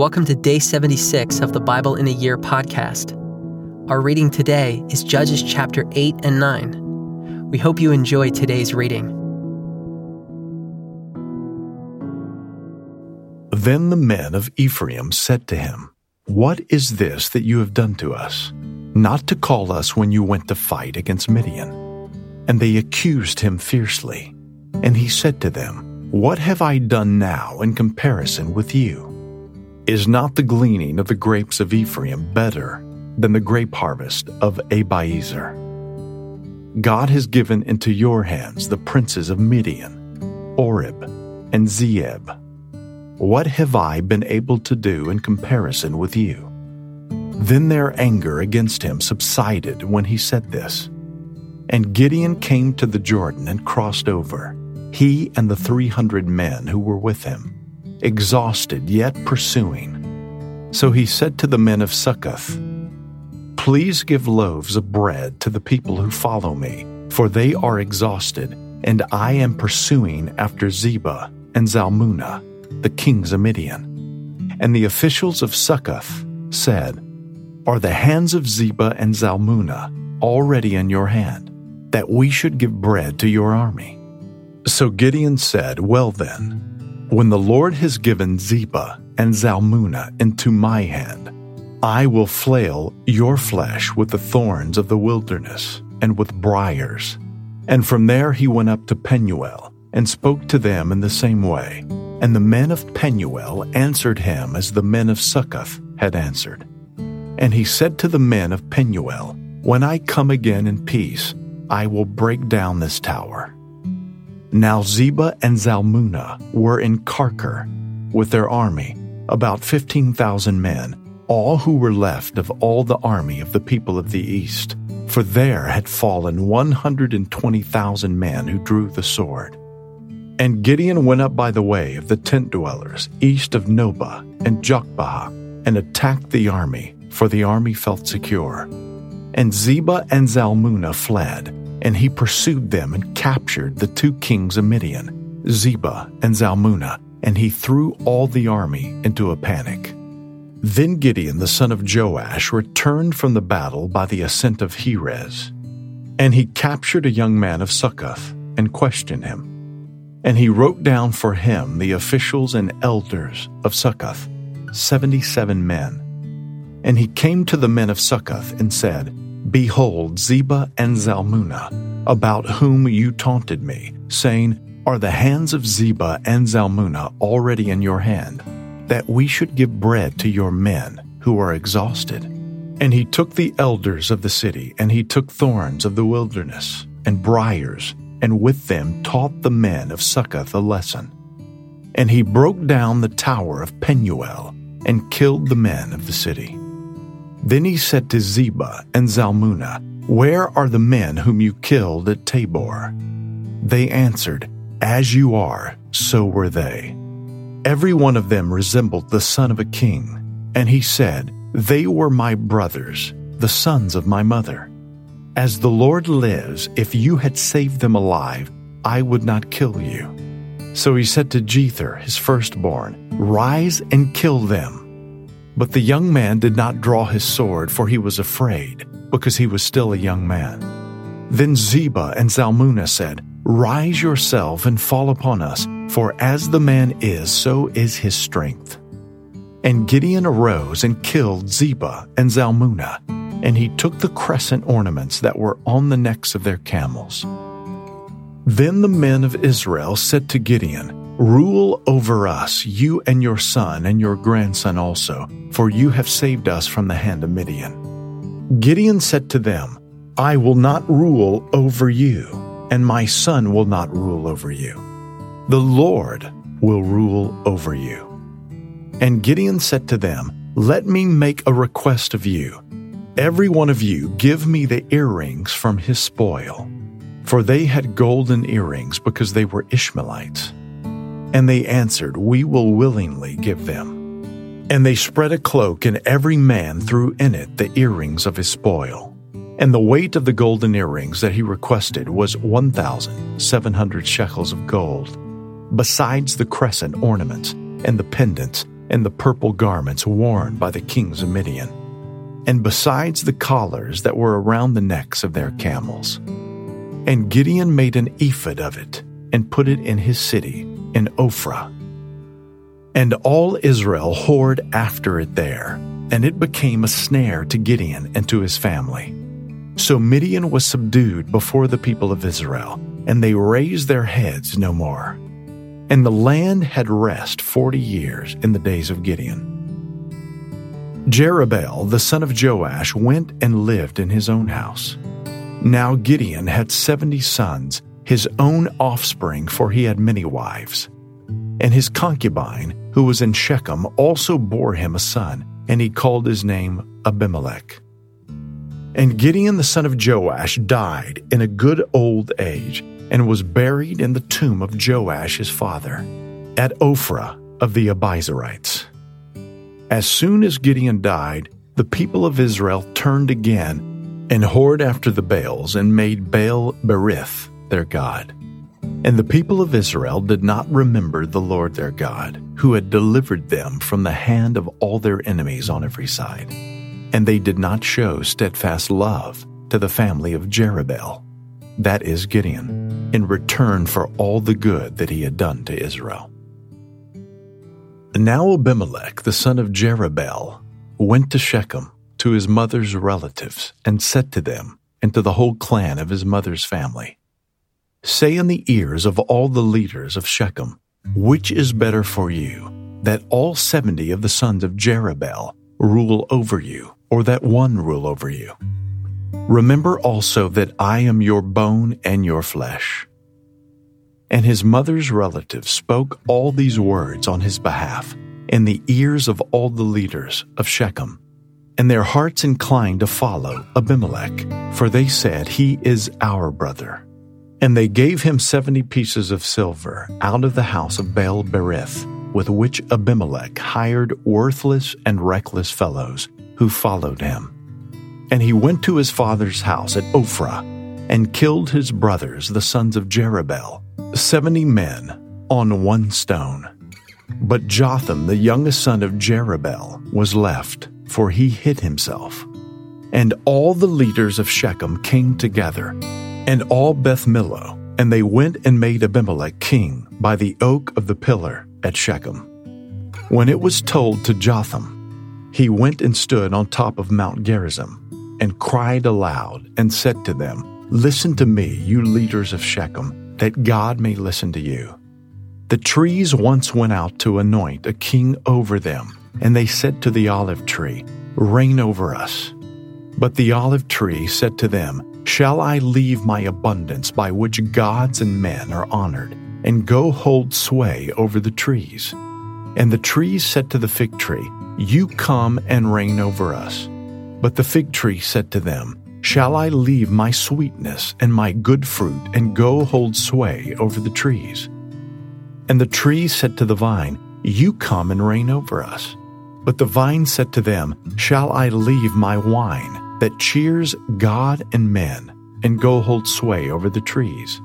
Welcome to day 76 of the Bible in a Year podcast. Our reading today is Judges chapter 8 and 9. We hope you enjoy today's reading. Then the men of Ephraim said to him, What is this that you have done to us? Not to call us when you went to fight against Midian. And they accused him fiercely. And he said to them, What have I done now in comparison with you? Is not the gleaning of the grapes of Ephraim better than the grape harvest of Abiezer? God has given into your hands the princes of Midian, Oreb, and Zeeb. What have I been able to do in comparison with you? Then their anger against him subsided when he said this. And Gideon came to the Jordan and crossed over, he and the three hundred men who were with him exhausted yet pursuing. So he said to the men of Succoth, Please give loaves of bread to the people who follow me, for they are exhausted, and I am pursuing after Zebah and Zalmunna, the kings of Midian. And the officials of Succoth said, Are the hands of Zebah and Zalmunna already in your hand, that we should give bread to your army? So Gideon said, Well then, when the Lord has given Zebah and Zalmunna into my hand, I will flail your flesh with the thorns of the wilderness and with briars. And from there he went up to Penuel and spoke to them in the same way. And the men of Penuel answered him as the men of Succoth had answered. And he said to the men of Penuel, When I come again in peace, I will break down this tower now Zebah and Zalmunna were in Karkor with their army, about 15,000 men, all who were left of all the army of the people of the east. For there had fallen 120,000 men who drew the sword. And Gideon went up by the way of the tent dwellers east of Nobah and Jogbehah and attacked the army, for the army felt secure. And Zebah and Zalmunna fled, and he pursued them and captured the two kings of Midian, Zebah and Zalmunna, and he threw all the army into a panic. Then Gideon the son of Joash returned from the battle by the ascent of Heres, and he captured a young man of Succoth and questioned him. And he wrote down for him the officials and elders of Succoth, seventy seven men. And he came to the men of Succoth and said, Behold, Zebah and Zalmunna, about whom you taunted me, saying, Are the hands of Zebah and Zalmunna already in your hand, that we should give bread to your men who are exhausted? And he took the elders of the city, and he took thorns of the wilderness, and briars, and with them taught the men of Succoth a lesson. And he broke down the tower of Penuel, and killed the men of the city. Then he said to Zebah and Zalmunna, Where are the men whom you killed at Tabor? They answered, As you are, so were they. Every one of them resembled the son of a king. And he said, They were my brothers, the sons of my mother. As the Lord lives, if you had saved them alive, I would not kill you. So he said to Jether, his firstborn, Rise and kill them but the young man did not draw his sword, for he was afraid, because he was still a young man. Then Zebah and Zalmunna said, Rise yourself and fall upon us, for as the man is, so is his strength. And Gideon arose and killed Zebah and Zalmunna, and he took the crescent ornaments that were on the necks of their camels. Then the men of Israel said to Gideon, Rule over us, you and your son and your grandson also, for you have saved us from the hand of Midian. Gideon said to them, I will not rule over you, and my son will not rule over you. The Lord will rule over you. And Gideon said to them, Let me make a request of you. Every one of you give me the earrings from his spoil. For they had golden earrings because they were Ishmaelites. And they answered, We will willingly give them. And they spread a cloak, and every man threw in it the earrings of his spoil. And the weight of the golden earrings that he requested was 1,700 shekels of gold, besides the crescent ornaments, and the pendants, and the purple garments worn by the kings of Midian, and besides the collars that were around the necks of their camels. And Gideon made an ephod of it and put it in his city, in Ophrah. And all Israel whored after it there, and it became a snare to Gideon and to his family. So Midian was subdued before the people of Israel, and they raised their heads no more. And the land had rest forty years in the days of Gideon. Jerubbaal, the son of Joash, went and lived in his own house. Now Gideon had seventy sons, his own offspring, for he had many wives. And his concubine, who was in Shechem, also bore him a son, and he called his name Abimelech. And Gideon the son of Joash died in a good old age, and was buried in the tomb of Joash his father, at Ophrah of the Abiezrites. As soon as Gideon died, the people of Israel turned again and whored after the Baals and made Baal Berith their god. And the people of Israel did not remember the Lord their God, who had delivered them from the hand of all their enemies on every side. And they did not show steadfast love to the family of Jerubbaal, that is Gideon, in return for all the good that he had done to Israel. Now Abimelech, the son of Jerubbaal, went to Shechem to his mother's relatives and said to them and to the whole clan of his mother's family, Say in the ears of all the leaders of Shechem, which is better for you, that all seventy of the sons of Jerubbaal rule over you, or that one rule over you? Remember also that I am your bone and your flesh. And his mother's relatives spoke all these words on his behalf in the ears of all the leaders of Shechem. And their hearts inclined to follow Abimelech, for they said, He is our brother. And they gave him seventy pieces of silver out of the house of Baal Berith, with which Abimelech hired worthless and reckless fellows who followed him. And he went to his father's house at Ophrah, and killed his brothers, the sons of Jerubbaal, seventy men on one stone. But Jotham, the youngest son of Jerubbaal, was left, for he hid himself. And all the leaders of Shechem came together and all Beth Millo, and they went and made Abimelech king by the oak of the pillar at Shechem. When it was told to Jotham, he went and stood on top of Mount Gerizim, and cried aloud, and said to them, Listen to me, you leaders of Shechem, that God may listen to you. The trees once went out to anoint a king over them, and they said to the olive tree, Reign over us. But the olive tree said to them, Shall I leave my abundance by which gods and men are honored, and go hold sway over the trees? And the trees said to the fig tree, You come and reign over us. But the fig tree said to them, Shall I leave my sweetness and my good fruit, and go hold sway over the trees? And the tree said to the vine, You come and reign over us. But the vine said to them, Shall I leave my wine? That cheers God and men and go hold sway over the trees.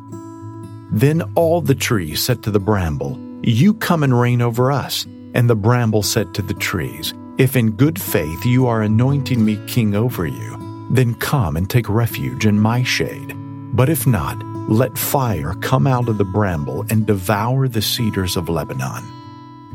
Then all the trees said to the bramble, You come and reign over us. And the bramble said to the trees, If in good faith you are anointing me king over you, then come and take refuge in my shade. But if not, let fire come out of the bramble and devour the cedars of Lebanon.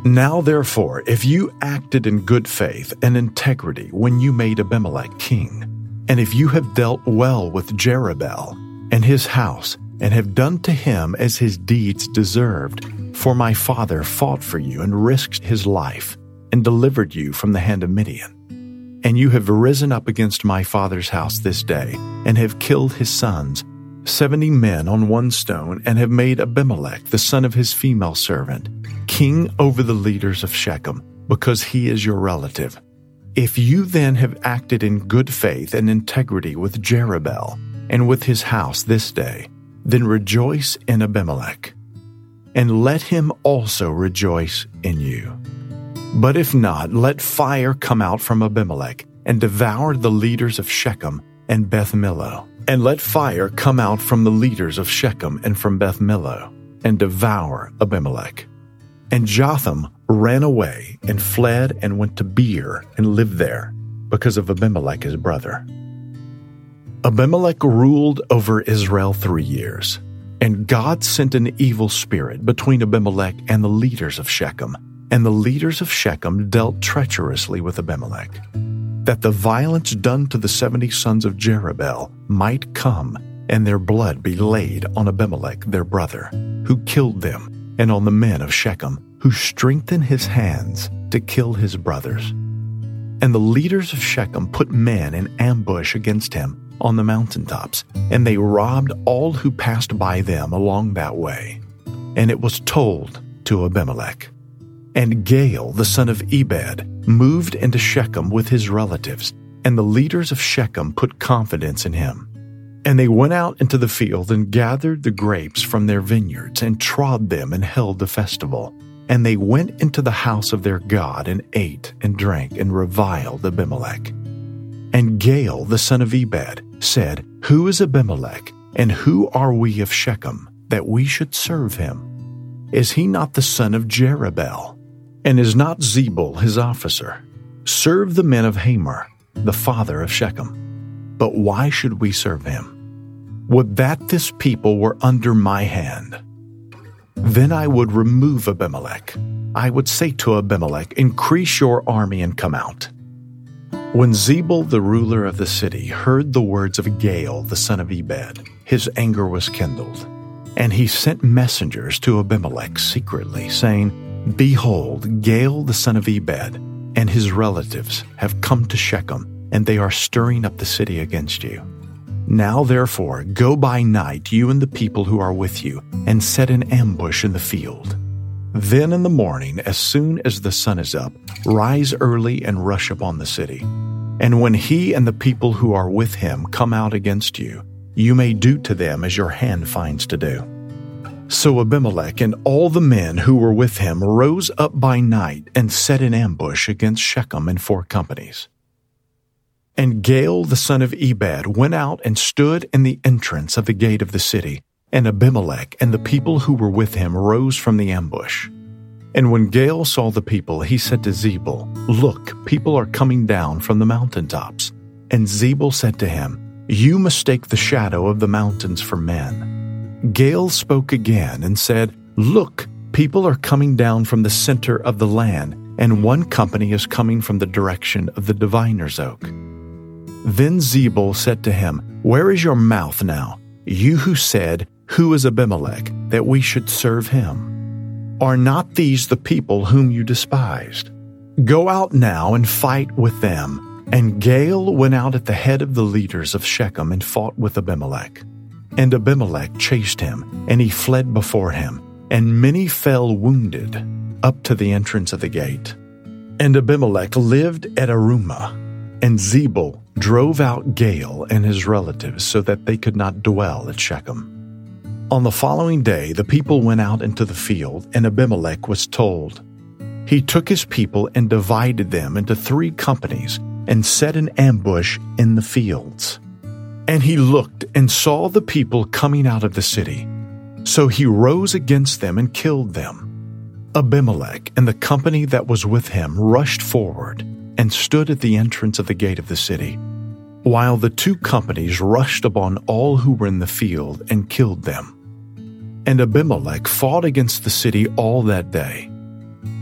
Now, therefore, if you acted in good faith and integrity when you made Abimelech king, and if you have dealt well with Jerubbaal and his house, and have done to him as his deeds deserved, for my father fought for you and risked his life, and delivered you from the hand of Midian. And you have risen up against my father's house this day, and have killed his sons, seventy men on one stone, and have made Abimelech, the son of his female servant, king over the leaders of Shechem, because he is your relative. If you then have acted in good faith and integrity with Jerubbaal and with his house this day, then rejoice in Abimelech, and let him also rejoice in you. But if not, let fire come out from Abimelech and devour the leaders of Shechem and Beth Millo. And let fire come out from the leaders of Shechem and from Beth Millo and devour Abimelech. And Jotham ran away and fled and went to Beer and lived there because of Abimelech his brother. Abimelech ruled over Israel three years, and God sent an evil spirit between Abimelech and the leaders of Shechem, and the leaders of Shechem dealt treacherously with Abimelech, that the violence done to the seventy sons of Jerubbaal might come, and their blood be laid on Abimelech their brother, who killed them, and on the men of Shechem, who strengthened his hands to kill his brothers. And the leaders of Shechem put men in ambush against him on the mountaintops, and they robbed all who passed by them along that way. And it was told to Abimelech. And Gaal, the son of Ebed, moved into Shechem with his relatives, and the leaders of Shechem put confidence in him. And they went out into the field and gathered the grapes from their vineyards and trod them and held the festival. And they went into the house of their God and ate and drank and reviled Abimelech. And Gaal, the son of Ebed, said, Who is Abimelech, and who are we of Shechem, that we should serve him? Is he not the son of Jerubbaal? And is not Zebul his officer? Serve the men of Hamor, the father of Shechem. But why should we serve him? Would that this people were under my hand. Then I would remove Abimelech. I would say to Abimelech, Increase your army and come out. When Zebul, the ruler of the city, heard the words of Gaal, the son of Ebed, his anger was kindled. And he sent messengers to Abimelech secretly, saying, Behold, Gaal, the son of Ebed, and his relatives have come to Shechem, and they are stirring up the city against you. Now therefore, go by night, you and the people who are with you, and set an ambush in the field. Then in the morning, as soon as the sun is up, rise early and rush upon the city. And when he and the people who are with him come out against you, you may do to them as your hand finds to do. So Abimelech and all the men who were with him rose up by night and set an ambush against Shechem in four companies. And Gaal the son of Ebed went out and stood in the entrance of the gate of the city and Abimelech and the people who were with him rose from the ambush. And when Gaal saw the people, he said to Zebul, Look, people are coming down from the mountaintops. And Zebul said to him, You mistake the shadow of the mountains for men. Gaal spoke again and said, Look, people are coming down from the center of the land, and one company is coming from the direction of the diviner's oak. Then Zebul said to him, Where is your mouth now? You who said, who is Abimelech, that we should serve him? Are not these the people whom you despised? Go out now and fight with them. And Gaal went out at the head of the leaders of Shechem and fought with Abimelech. And Abimelech chased him, and he fled before him, and many fell wounded up to the entrance of the gate. And Abimelech lived at Arumah, and Zebul drove out Gaal and his relatives so that they could not dwell at Shechem. On the following day, the people went out into the field, and Abimelech was told. He took his people and divided them into three companies and set an ambush in the fields. And he looked and saw the people coming out of the city. So he rose against them and killed them. Abimelech and the company that was with him rushed forward and stood at the entrance of the gate of the city, while the two companies rushed upon all who were in the field and killed them. And Abimelech fought against the city all that day.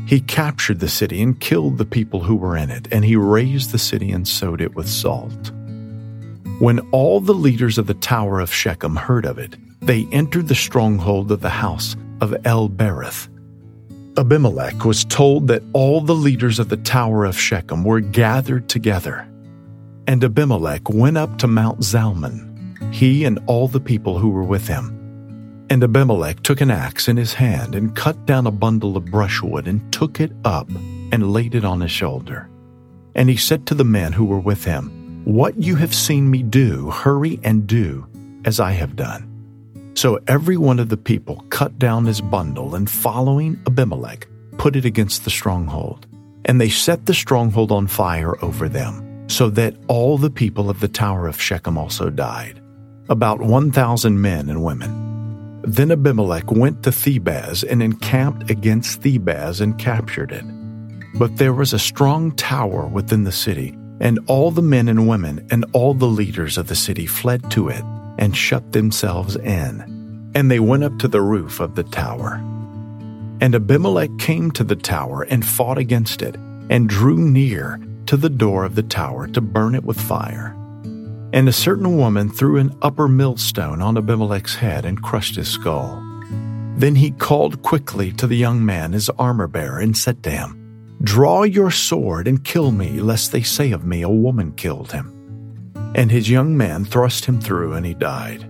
He captured the city and killed the people who were in it, and he razed the city and sowed it with salt. When all the leaders of the tower of Shechem heard of it, they entered the stronghold of the house of El Berith. Abimelech was told that all the leaders of the tower of Shechem were gathered together. And Abimelech went up to Mount Zalmon, he and all the people who were with him. And Abimelech took an axe in his hand and cut down a bundle of brushwood and took it up and laid it on his shoulder. And he said to the men who were with him, What you have seen me do, hurry and do as I have done. So every one of the people cut down his bundle and following Abimelech put it against the stronghold. And they set the stronghold on fire over them, so that all the people of the tower of Shechem also died, about 1,000 men and women. Then Abimelech went to Thebez and encamped against Thebez and captured it. But there was a strong tower within the city, and all the men and women and all the leaders of the city fled to it and shut themselves in. And they went up to the roof of the tower. And Abimelech came to the tower and fought against it, and drew near to the door of the tower to burn it with fire. And a certain woman threw an upper millstone on Abimelech's head and crushed his skull. Then he called quickly to the young man, his armor bearer, and said to him, Draw your sword and kill me, lest they say of me, A woman killed him. And his young man thrust him through, and he died.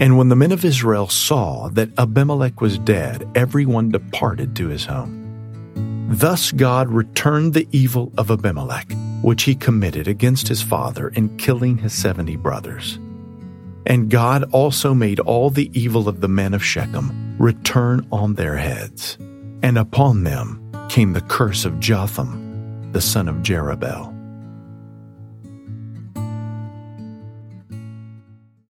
And when the men of Israel saw that Abimelech was dead, every one departed to his home. Thus God returned the evil of Abimelech, which he committed against his father in killing his seventy brothers. And God also made all the evil of the men of Shechem return on their heads, and upon them came the curse of Jotham, the son of Jerubbaal.